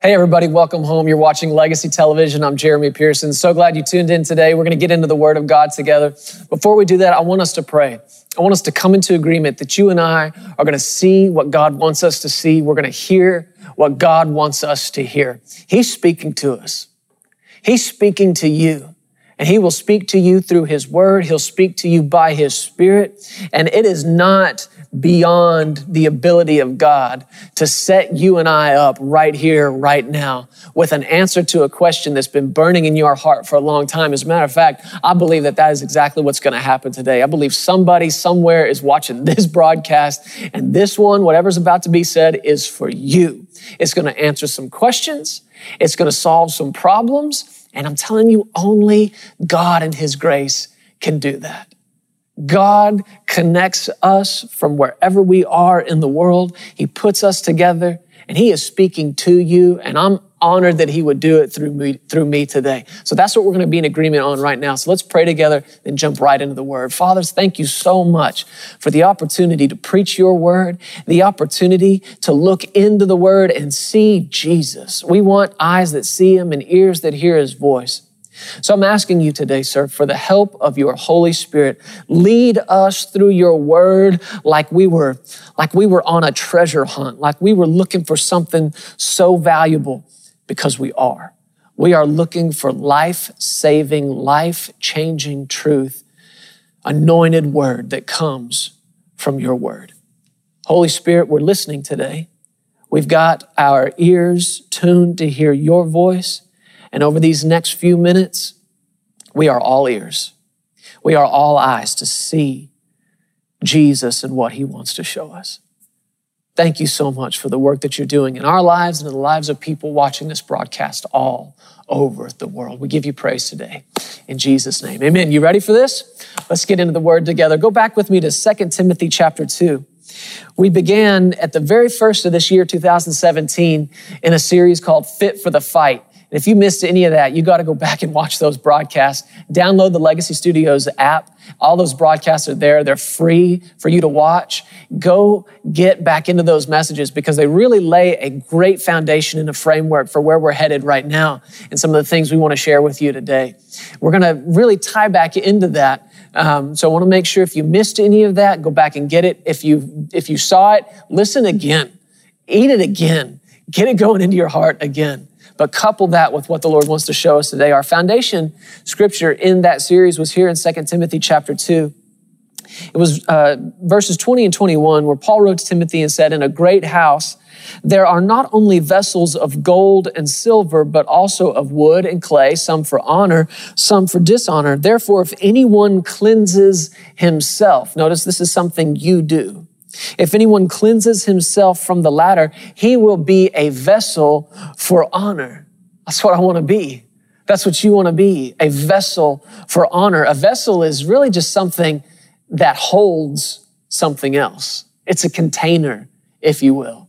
Hey, everybody, welcome home. You're watching Legacy Television. I'm Jeremy Pearson. So glad you tuned in today. We're going to get into the Word of God together. Before we do that, I want us to pray. I want us to come into agreement that you and I are going to see what God wants us to see. We're going to hear what God wants us to hear. He's speaking to us, He's speaking to you. And he will speak to you through his word. He'll speak to you by his spirit. And it is not beyond the ability of God to set you and I up right here, right now, with an answer to a question that's been burning in your heart for a long time. As a matter of fact, I believe that that is exactly what's going to happen today. I believe somebody somewhere is watching this broadcast, and this one, whatever's about to be said, is for you. It's going to answer some questions. It's going to solve some problems. And I'm telling you, only God and His grace can do that. God connects us from wherever we are in the world. He puts us together and he is speaking to you. And I'm honored that he would do it through me, through me today. So that's what we're going to be in agreement on right now. So let's pray together and jump right into the word. Fathers, thank you so much for the opportunity to preach your word, the opportunity to look into the word and see Jesus. We want eyes that see him and ears that hear his voice. So I'm asking you today, sir, for the help of your Holy Spirit. Lead us through your word like we were, like we were on a treasure hunt, like we were looking for something so valuable because we are. We are looking for life saving, life changing truth, anointed word that comes from your word. Holy Spirit, we're listening today. We've got our ears tuned to hear your voice. And over these next few minutes, we are all ears. We are all eyes to see Jesus and what he wants to show us. Thank you so much for the work that you're doing in our lives and in the lives of people watching this broadcast all over the world. We give you praise today in Jesus' name. Amen. You ready for this? Let's get into the word together. Go back with me to 2 Timothy chapter 2. We began at the very first of this year, 2017, in a series called Fit for the Fight. And if you missed any of that, you got to go back and watch those broadcasts. Download the Legacy Studios app. All those broadcasts are there. They're free for you to watch. Go get back into those messages because they really lay a great foundation and a framework for where we're headed right now and some of the things we want to share with you today. We're going to really tie back into that. Um, so I want to make sure if you missed any of that, go back and get it. If you, if you saw it, listen again. Eat it again. Get it going into your heart again. But couple that with what the Lord wants to show us today. Our foundation scripture in that series was here in 2 Timothy chapter 2. It was uh, verses 20 and 21 where Paul wrote to Timothy and said, In a great house, there are not only vessels of gold and silver, but also of wood and clay, some for honor, some for dishonor. Therefore, if anyone cleanses himself, notice this is something you do. If anyone cleanses himself from the latter, he will be a vessel for honor. That's what I want to be. That's what you want to be, a vessel for honor. A vessel is really just something that holds something else. It's a container, if you will.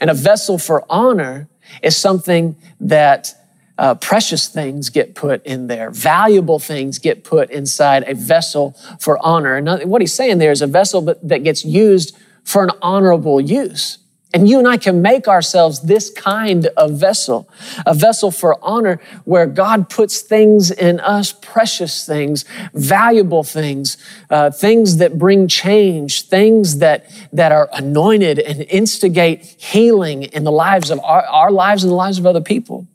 And a vessel for honor is something that uh, precious things get put in there, valuable things get put inside a vessel for honor. And what he's saying there is a vessel that gets used for an honorable use. And you and I can make ourselves this kind of vessel, a vessel for honor where God puts things in us, precious things, valuable things, uh, things that bring change, things that, that are anointed and instigate healing in the lives of our, our lives and the lives of other people.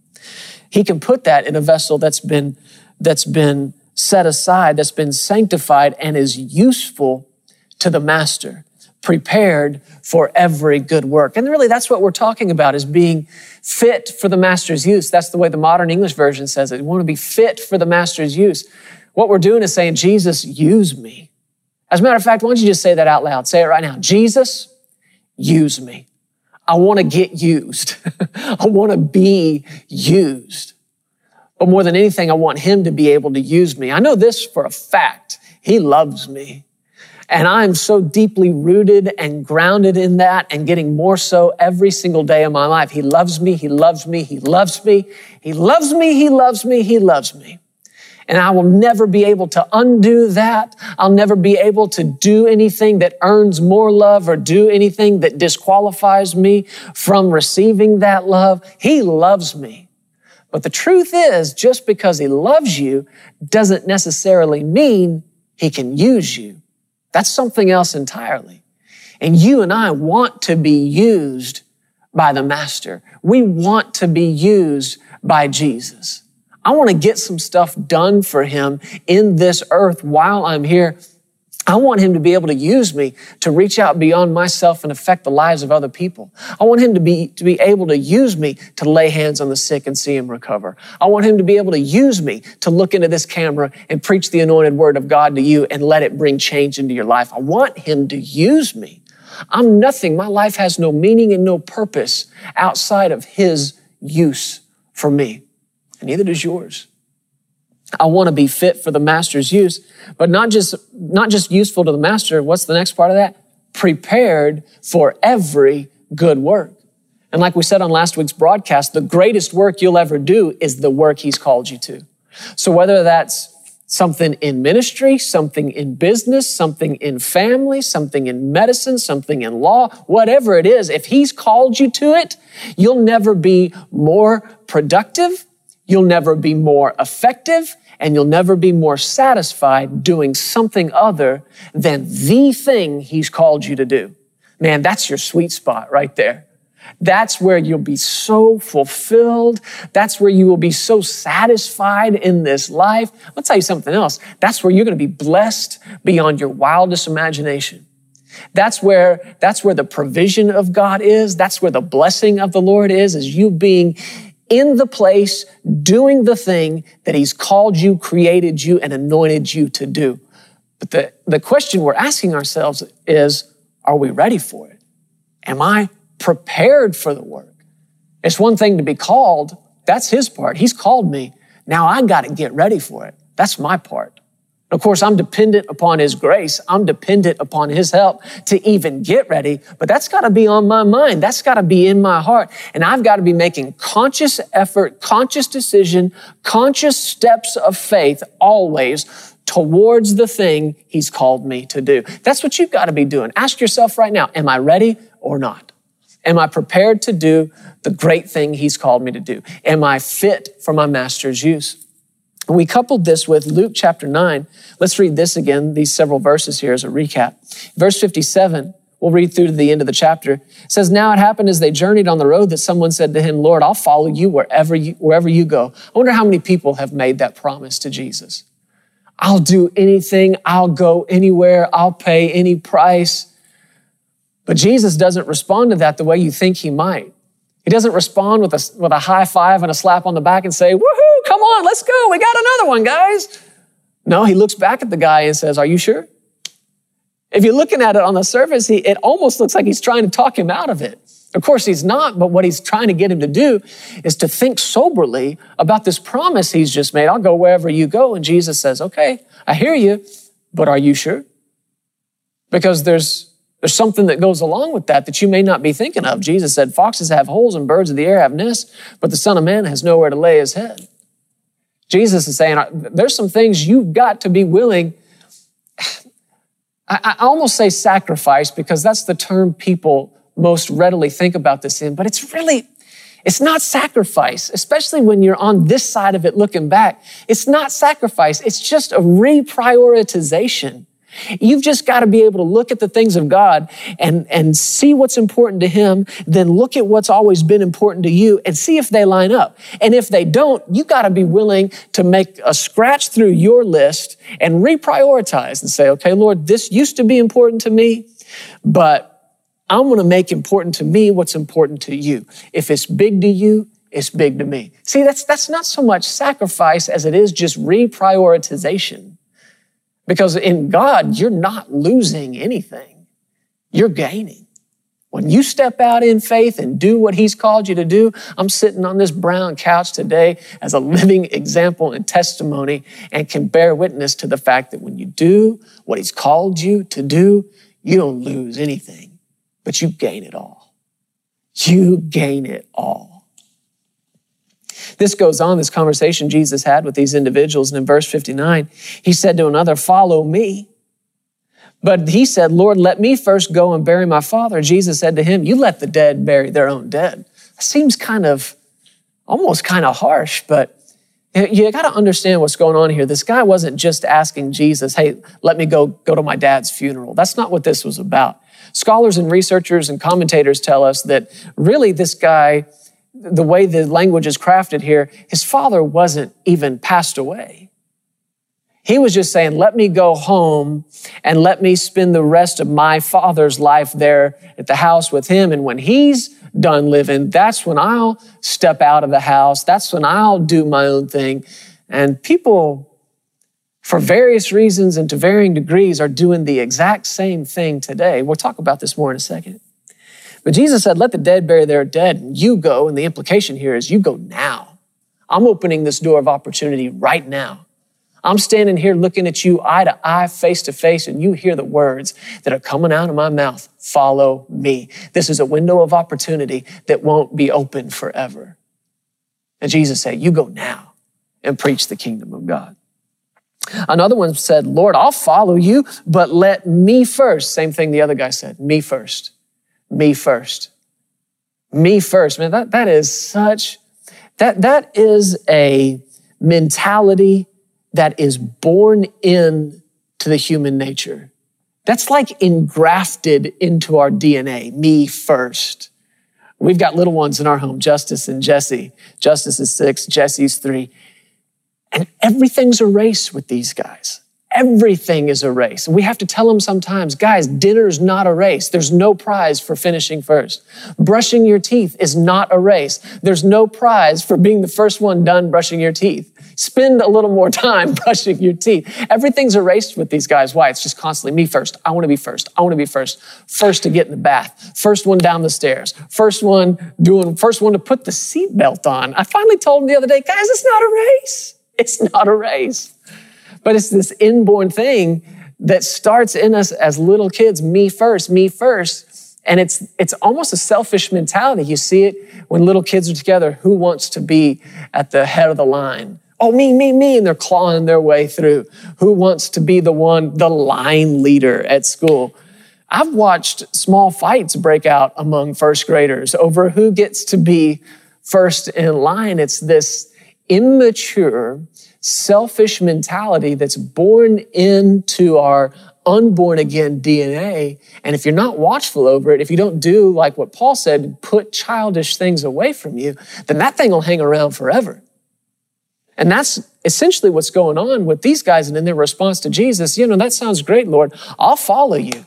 He can put that in a vessel that's been, that's been set aside, that's been sanctified and is useful to the master, prepared for every good work. And really that's what we're talking about is being fit for the master's use. That's the way the modern English version says it. We want to be fit for the master's use. What we're doing is saying, Jesus, use me. As a matter of fact, why don't you just say that out loud? Say it right now. Jesus, use me. I want to get used. I want to be used. But more than anything, I want him to be able to use me. I know this for a fact. He loves me. And I'm so deeply rooted and grounded in that and getting more so every single day of my life. He loves me. He loves me. He loves me. He loves me. He loves me. He loves me. And I will never be able to undo that. I'll never be able to do anything that earns more love or do anything that disqualifies me from receiving that love. He loves me. But the truth is, just because he loves you doesn't necessarily mean he can use you. That's something else entirely. And you and I want to be used by the master. We want to be used by Jesus. I want to get some stuff done for him in this earth while I'm here. I want him to be able to use me to reach out beyond myself and affect the lives of other people. I want him to be, to be able to use me to lay hands on the sick and see him recover. I want him to be able to use me to look into this camera and preach the anointed word of God to you and let it bring change into your life. I want him to use me. I'm nothing. My life has no meaning and no purpose outside of his use for me. And neither does yours. I want to be fit for the master's use, but not just, not just useful to the master. What's the next part of that? Prepared for every good work. And like we said on last week's broadcast, the greatest work you'll ever do is the work he's called you to. So whether that's something in ministry, something in business, something in family, something in medicine, something in law, whatever it is, if he's called you to it, you'll never be more productive You'll never be more effective and you'll never be more satisfied doing something other than the thing he's called you to do. Man, that's your sweet spot right there. That's where you'll be so fulfilled. That's where you will be so satisfied in this life. I'll tell you something else. That's where you're going to be blessed beyond your wildest imagination. That's where, that's where the provision of God is. That's where the blessing of the Lord is, is you being in the place, doing the thing that He's called you, created you, and anointed you to do. But the, the question we're asking ourselves is, are we ready for it? Am I prepared for the work? It's one thing to be called. That's His part. He's called me. Now I got to get ready for it. That's my part. Of course, I'm dependent upon His grace. I'm dependent upon His help to even get ready, but that's got to be on my mind. That's got to be in my heart. And I've got to be making conscious effort, conscious decision, conscious steps of faith always towards the thing He's called me to do. That's what you've got to be doing. Ask yourself right now, am I ready or not? Am I prepared to do the great thing He's called me to do? Am I fit for my Master's use? We coupled this with Luke chapter 9. Let's read this again, these several verses here as a recap. Verse 57, we'll read through to the end of the chapter. It says, Now it happened as they journeyed on the road that someone said to him, Lord, I'll follow you wherever you, wherever you go. I wonder how many people have made that promise to Jesus. I'll do anything. I'll go anywhere. I'll pay any price. But Jesus doesn't respond to that the way you think he might. He doesn't respond with a, with a high five and a slap on the back and say, woohoo, on, let's go. We got another one, guys. No, he looks back at the guy and says, are you sure? If you're looking at it on the surface, he, it almost looks like he's trying to talk him out of it. Of course, he's not, but what he's trying to get him to do is to think soberly about this promise he's just made. I'll go wherever you go. And Jesus says, okay, I hear you, but are you sure? Because there's there's something that goes along with that that you may not be thinking of. Jesus said, Foxes have holes and birds of the air have nests, but the Son of Man has nowhere to lay his head. Jesus is saying, there's some things you've got to be willing. I, I almost say sacrifice because that's the term people most readily think about this in, but it's really, it's not sacrifice, especially when you're on this side of it looking back. It's not sacrifice. It's just a reprioritization You've just got to be able to look at the things of God and, and see what's important to Him, then look at what's always been important to you and see if they line up. And if they don't, you got to be willing to make a scratch through your list and reprioritize and say, okay, Lord, this used to be important to me, but I'm going to make important to me what's important to you. If it's big to you, it's big to me. See, that's, that's not so much sacrifice as it is just reprioritization. Because in God, you're not losing anything. You're gaining. When you step out in faith and do what He's called you to do, I'm sitting on this brown couch today as a living example and testimony and can bear witness to the fact that when you do what He's called you to do, you don't lose anything, but you gain it all. You gain it all. This goes on, this conversation Jesus had with these individuals. And in verse 59, he said to another, Follow me. But he said, Lord, let me first go and bury my father. Jesus said to him, You let the dead bury their own dead. Seems kind of, almost kind of harsh, but you got to understand what's going on here. This guy wasn't just asking Jesus, Hey, let me go, go to my dad's funeral. That's not what this was about. Scholars and researchers and commentators tell us that really this guy, the way the language is crafted here, his father wasn't even passed away. He was just saying, let me go home and let me spend the rest of my father's life there at the house with him. And when he's done living, that's when I'll step out of the house. That's when I'll do my own thing. And people, for various reasons and to varying degrees, are doing the exact same thing today. We'll talk about this more in a second. But Jesus said, let the dead bury their dead. And you go. And the implication here is you go now. I'm opening this door of opportunity right now. I'm standing here looking at you eye to eye, face to face, and you hear the words that are coming out of my mouth follow me. This is a window of opportunity that won't be open forever. And Jesus said, You go now and preach the kingdom of God. Another one said, Lord, I'll follow you, but let me first. Same thing the other guy said, me first, me first, me first. Man, that, that is such, that, that is a mentality that is born in to the human nature. That's like engrafted into our DNA, me first. We've got little ones in our home, Justice and Jesse. Justice is six, Jesse's three. And everything's a race with these guys. Everything is a race. We have to tell them sometimes, guys, dinner's not a race. There's no prize for finishing first. Brushing your teeth is not a race. There's no prize for being the first one done brushing your teeth. Spend a little more time brushing your teeth. Everything's a race with these guys. Why? It's just constantly me first. I want to be first. I want to be first. First to get in the bath. First one down the stairs. First one doing, first one to put the seatbelt on. I finally told him the other day, guys, it's not a race. It's not a race. But it's this inborn thing that starts in us as little kids, me first, me first. And it's, it's almost a selfish mentality. You see it when little kids are together. Who wants to be at the head of the line? Oh, me, me, me. And they're clawing their way through. Who wants to be the one, the line leader at school? I've watched small fights break out among first graders over who gets to be first in line. It's this immature, selfish mentality that's born into our unborn again DNA. And if you're not watchful over it, if you don't do like what Paul said, put childish things away from you, then that thing will hang around forever. And that's essentially what's going on with these guys. And in their response to Jesus, you know, that sounds great, Lord. I'll follow you.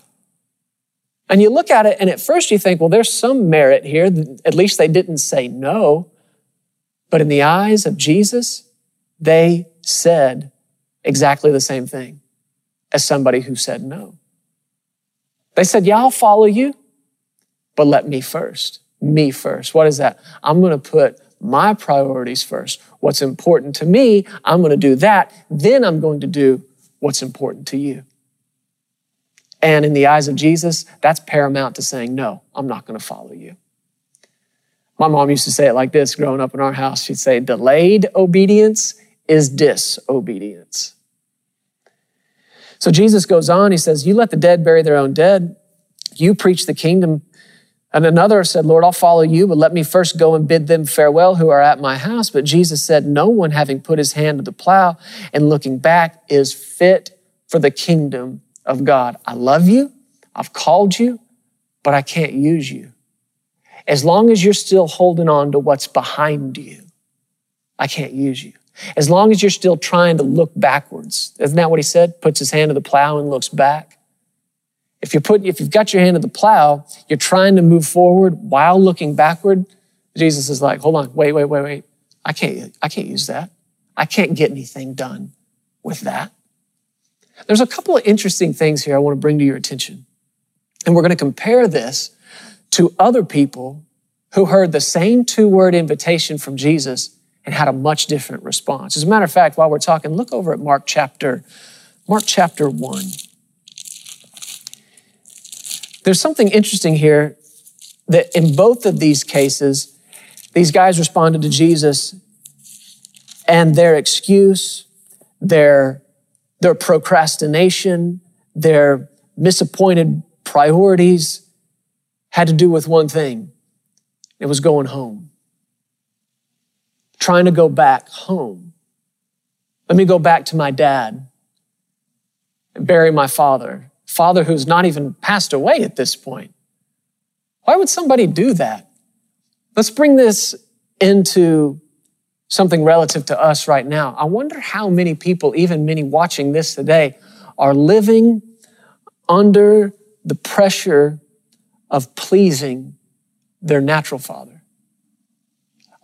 And you look at it, and at first you think, well, there's some merit here. At least they didn't say no. But in the eyes of Jesus, they said exactly the same thing as somebody who said no. They said, Yeah, I'll follow you, but let me first. Me first. What is that? I'm going to put my priorities first. What's important to me, I'm going to do that. Then I'm going to do what's important to you. And in the eyes of Jesus, that's paramount to saying, No, I'm not going to follow you. My mom used to say it like this growing up in our house. She'd say, Delayed obedience is disobedience. So Jesus goes on, he says, You let the dead bury their own dead. You preach the kingdom. And another said, Lord, I'll follow you, but let me first go and bid them farewell who are at my house. But Jesus said, No one having put his hand to the plow and looking back is fit for the kingdom of God. I love you. I've called you, but I can't use you. As long as you're still holding on to what's behind you, I can't use you. As long as you're still trying to look backwards. Isn't that what he said? Puts his hand to the plow and looks back. If you put, if you've got your hand to the plow, you're trying to move forward while looking backward. Jesus is like, hold on, wait, wait, wait, wait. I can't, I can't use that. I can't get anything done with that. There's a couple of interesting things here I want to bring to your attention. And we're going to compare this to other people who heard the same two word invitation from Jesus and had a much different response. As a matter of fact, while we're talking, look over at Mark chapter, Mark chapter 1. There's something interesting here that in both of these cases, these guys responded to Jesus And their excuse, their, their procrastination, their misappointed priorities had to do with one thing. It was going home. Trying to go back home. Let me go back to my dad and bury my father. Father who's not even passed away at this point. Why would somebody do that? Let's bring this into something relative to us right now. I wonder how many people, even many watching this today, are living under the pressure of pleasing their natural father.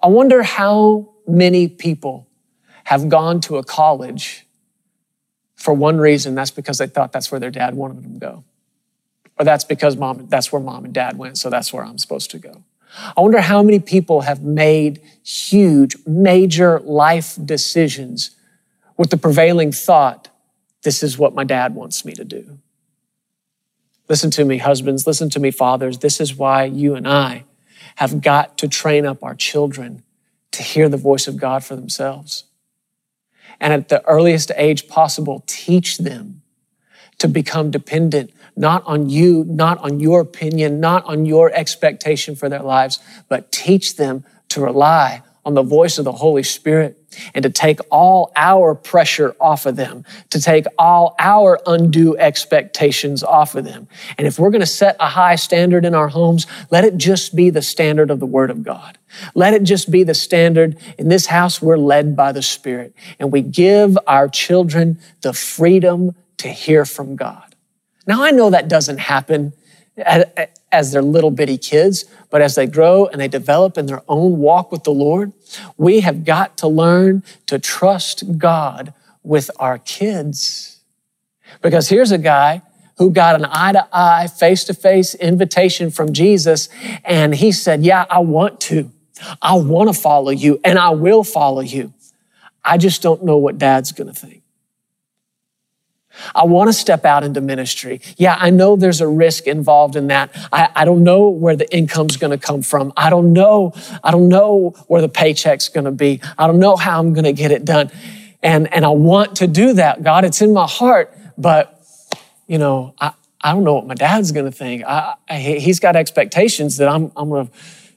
I wonder how many people have gone to a college for one reason. That's because they thought that's where their dad wanted them to go. Or that's because mom, that's where mom and dad went, so that's where I'm supposed to go. I wonder how many people have made huge, major life decisions with the prevailing thought, this is what my dad wants me to do. Listen to me, husbands. Listen to me, fathers. This is why you and I have got to train up our children to hear the voice of God for themselves. And at the earliest age possible, teach them to become dependent not on you, not on your opinion, not on your expectation for their lives, but teach them to rely on the voice of the Holy Spirit and to take all our pressure off of them, to take all our undue expectations off of them. And if we're going to set a high standard in our homes, let it just be the standard of the Word of God. Let it just be the standard. In this house, we're led by the Spirit and we give our children the freedom to hear from God. Now, I know that doesn't happen as they're little bitty kids, but as they grow and they develop in their own walk with the Lord, we have got to learn to trust God with our kids. Because here's a guy who got an eye to eye, face to face invitation from Jesus, and he said, Yeah, I want to. I want to follow you, and I will follow you. I just don't know what dad's going to think. I want to step out into ministry. Yeah, I know there's a risk involved in that. I, I don't know where the income's going to come from. I don't know. I don't know where the paycheck's going to be. I don't know how I'm going to get it done. And, and I want to do that. God, it's in my heart, but you know, I, I don't know what my dad's going to think. I, I, he's got expectations that I'm, I'm going to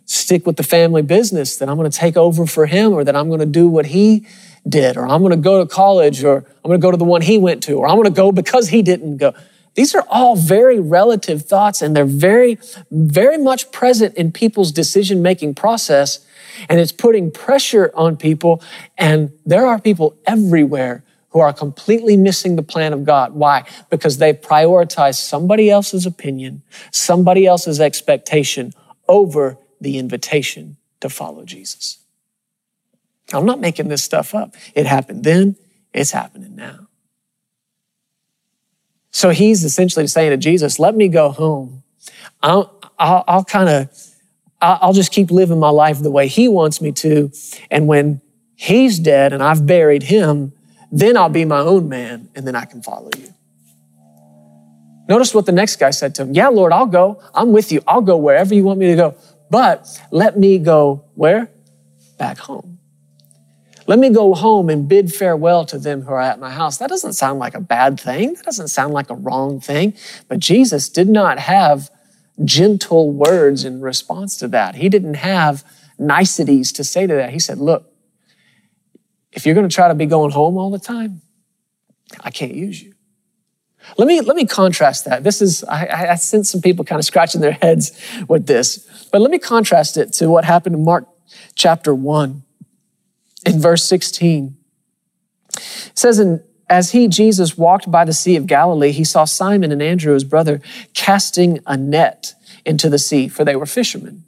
stick with the family business, that I'm going to take over for him, or that I'm going to do what he did, or I'm going to go to college, or I'm going to go to the one he went to, or I'm going to go because he didn't go. These are all very relative thoughts and they're very, very much present in people's decision making process. And it's putting pressure on people. And there are people everywhere who are completely missing the plan of God. Why? Because they prioritize somebody else's opinion, somebody else's expectation over the invitation to follow Jesus. I'm not making this stuff up. It happened then, it's happening now. So he's essentially saying to Jesus, let me go home. I'll, I'll, I'll kind of, I'll just keep living my life the way he wants me to. And when he's dead and I've buried him, then I'll be my own man and then I can follow you. Notice what the next guy said to him. Yeah, Lord, I'll go. I'm with you. I'll go wherever you want me to go. But let me go where? Back home. Let me go home and bid farewell to them who are at my house. That doesn't sound like a bad thing. That doesn't sound like a wrong thing. But Jesus did not have gentle words in response to that. He didn't have niceties to say to that. He said, Look, if you're going to try to be going home all the time, I can't use you. Let me, let me contrast that. This is, I, I sense some people kind of scratching their heads with this, but let me contrast it to what happened in Mark chapter 1 in verse 16. It says, and as he, Jesus, walked by the Sea of Galilee, he saw Simon and Andrew, his brother, casting a net into the sea, for they were fishermen.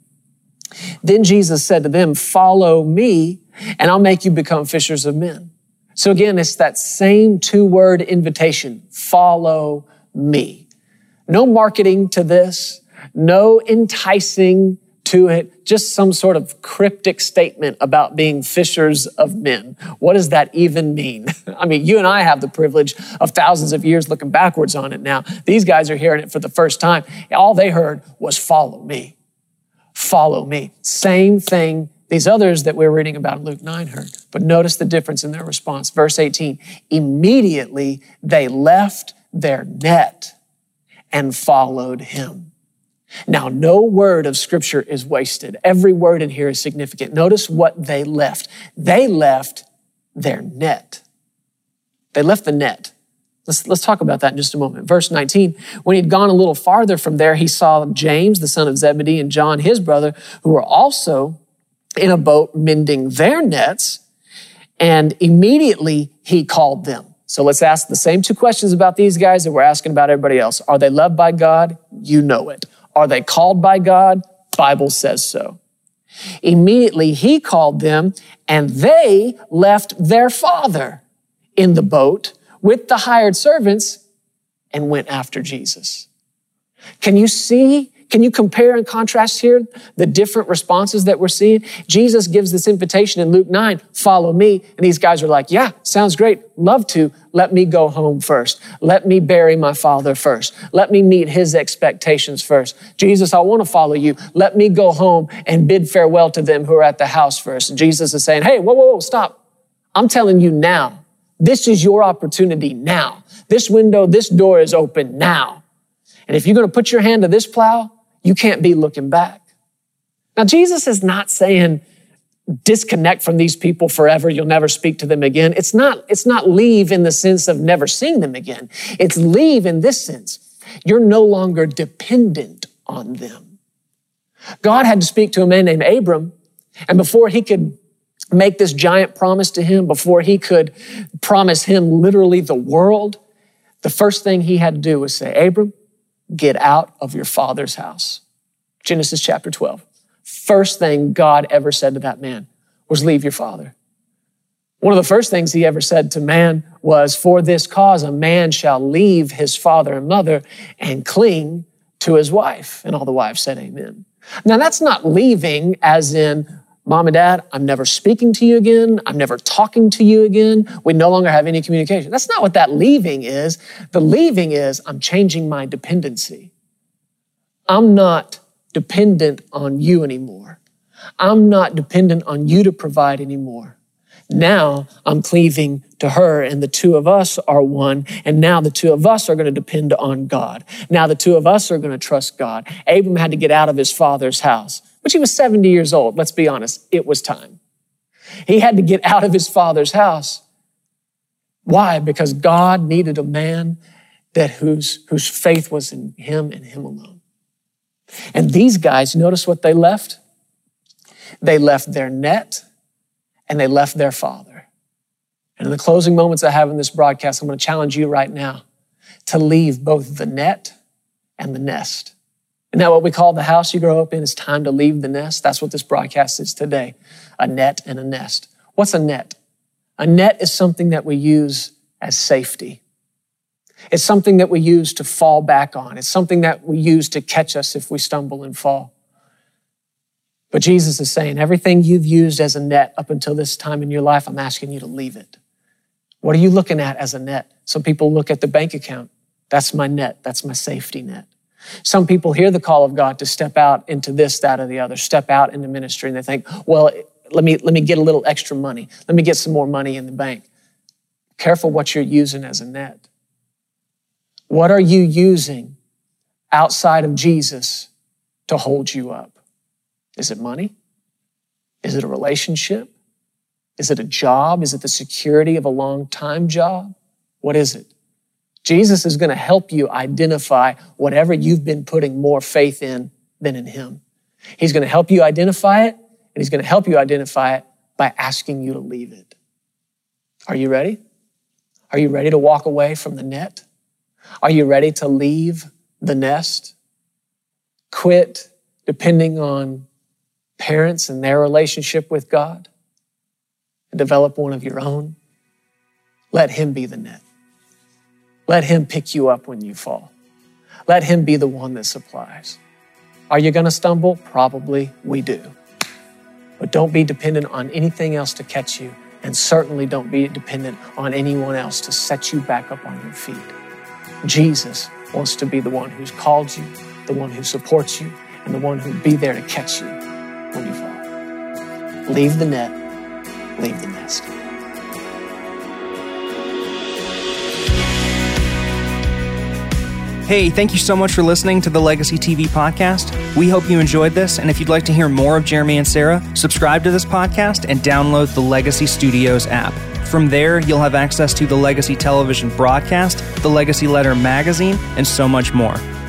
Then Jesus said to them, Follow me, and I'll make you become fishers of men. So again, it's that same two word invitation follow me. No marketing to this, no enticing to it, just some sort of cryptic statement about being fishers of men. What does that even mean? I mean, you and I have the privilege of thousands of years looking backwards on it now. These guys are hearing it for the first time. All they heard was follow me. Follow me. Same thing these others that we're reading about in Luke 9 heard. But notice the difference in their response. Verse 18 immediately they left their net and followed him. Now, no word of scripture is wasted. Every word in here is significant. Notice what they left. They left their net. They left the net. Let's, let's talk about that in just a moment. Verse 19, when he'd gone a little farther from there, he saw James, the son of Zebedee, and John, his brother, who were also in a boat mending their nets. And immediately he called them. So let's ask the same two questions about these guys that we're asking about everybody else. Are they loved by God? You know it. Are they called by God? Bible says so. Immediately he called them and they left their father in the boat with the hired servants and went after Jesus. Can you see? Can you compare and contrast here the different responses that we're seeing? Jesus gives this invitation in Luke 9, follow me. And these guys are like, yeah, sounds great. Love to. Let me go home first. Let me bury my father first. Let me meet his expectations first. Jesus, I want to follow you. Let me go home and bid farewell to them who are at the house first. And Jesus is saying, hey, whoa, whoa, whoa, stop. I'm telling you now, this is your opportunity now. This window, this door is open now. And if you're going to put your hand to this plow, you can't be looking back. Now, Jesus is not saying disconnect from these people forever. You'll never speak to them again. It's not, it's not leave in the sense of never seeing them again. It's leave in this sense. You're no longer dependent on them. God had to speak to a man named Abram, and before he could make this giant promise to him, before he could promise him literally the world, the first thing he had to do was say, Abram, get out of your father's house. Genesis chapter 12. First thing God ever said to that man was leave your father. One of the first things he ever said to man was, For this cause, a man shall leave his father and mother and cling to his wife. And all the wives said, Amen. Now, that's not leaving as in, Mom and dad, I'm never speaking to you again. I'm never talking to you again. We no longer have any communication. That's not what that leaving is. The leaving is I'm changing my dependency. I'm not dependent on you anymore. I'm not dependent on you to provide anymore. Now I'm cleaving to her and the two of us are one. And now the two of us are going to depend on God. Now the two of us are going to trust God. Abram had to get out of his father's house which he was 70 years old. Let's be honest, it was time. He had to get out of his father's house. Why? Because God needed a man that whose, whose faith was in him and him alone. And these guys, notice what they left? They left their net and they left their father. And in the closing moments I have in this broadcast, I'm going to challenge you right now to leave both the net and the nest. Isn't that what we call the house you grow up in? It's time to leave the nest. That's what this broadcast is today a net and a nest. What's a net? A net is something that we use as safety. It's something that we use to fall back on. It's something that we use to catch us if we stumble and fall. But Jesus is saying, everything you've used as a net up until this time in your life, I'm asking you to leave it. What are you looking at as a net? Some people look at the bank account. That's my net. That's my safety net. Some people hear the call of God to step out into this, that, or the other, step out into ministry, and they think, well, let me, let me get a little extra money. Let me get some more money in the bank. Careful what you're using as a net. What are you using outside of Jesus to hold you up? Is it money? Is it a relationship? Is it a job? Is it the security of a long time job? What is it? Jesus is going to help you identify whatever you've been putting more faith in than in Him. He's going to help you identify it, and He's going to help you identify it by asking you to leave it. Are you ready? Are you ready to walk away from the net? Are you ready to leave the nest? Quit depending on parents and their relationship with God and develop one of your own. Let Him be the net. Let Him pick you up when you fall. Let Him be the one that supplies. Are you going to stumble? Probably we do. But don't be dependent on anything else to catch you, and certainly don't be dependent on anyone else to set you back up on your feet. Jesus wants to be the one who's called you, the one who supports you, and the one who'll be there to catch you when you fall. Leave the net, leave the nest. Hey, thank you so much for listening to the Legacy TV podcast. We hope you enjoyed this, and if you'd like to hear more of Jeremy and Sarah, subscribe to this podcast and download the Legacy Studios app. From there, you'll have access to the Legacy Television broadcast, the Legacy Letter magazine, and so much more.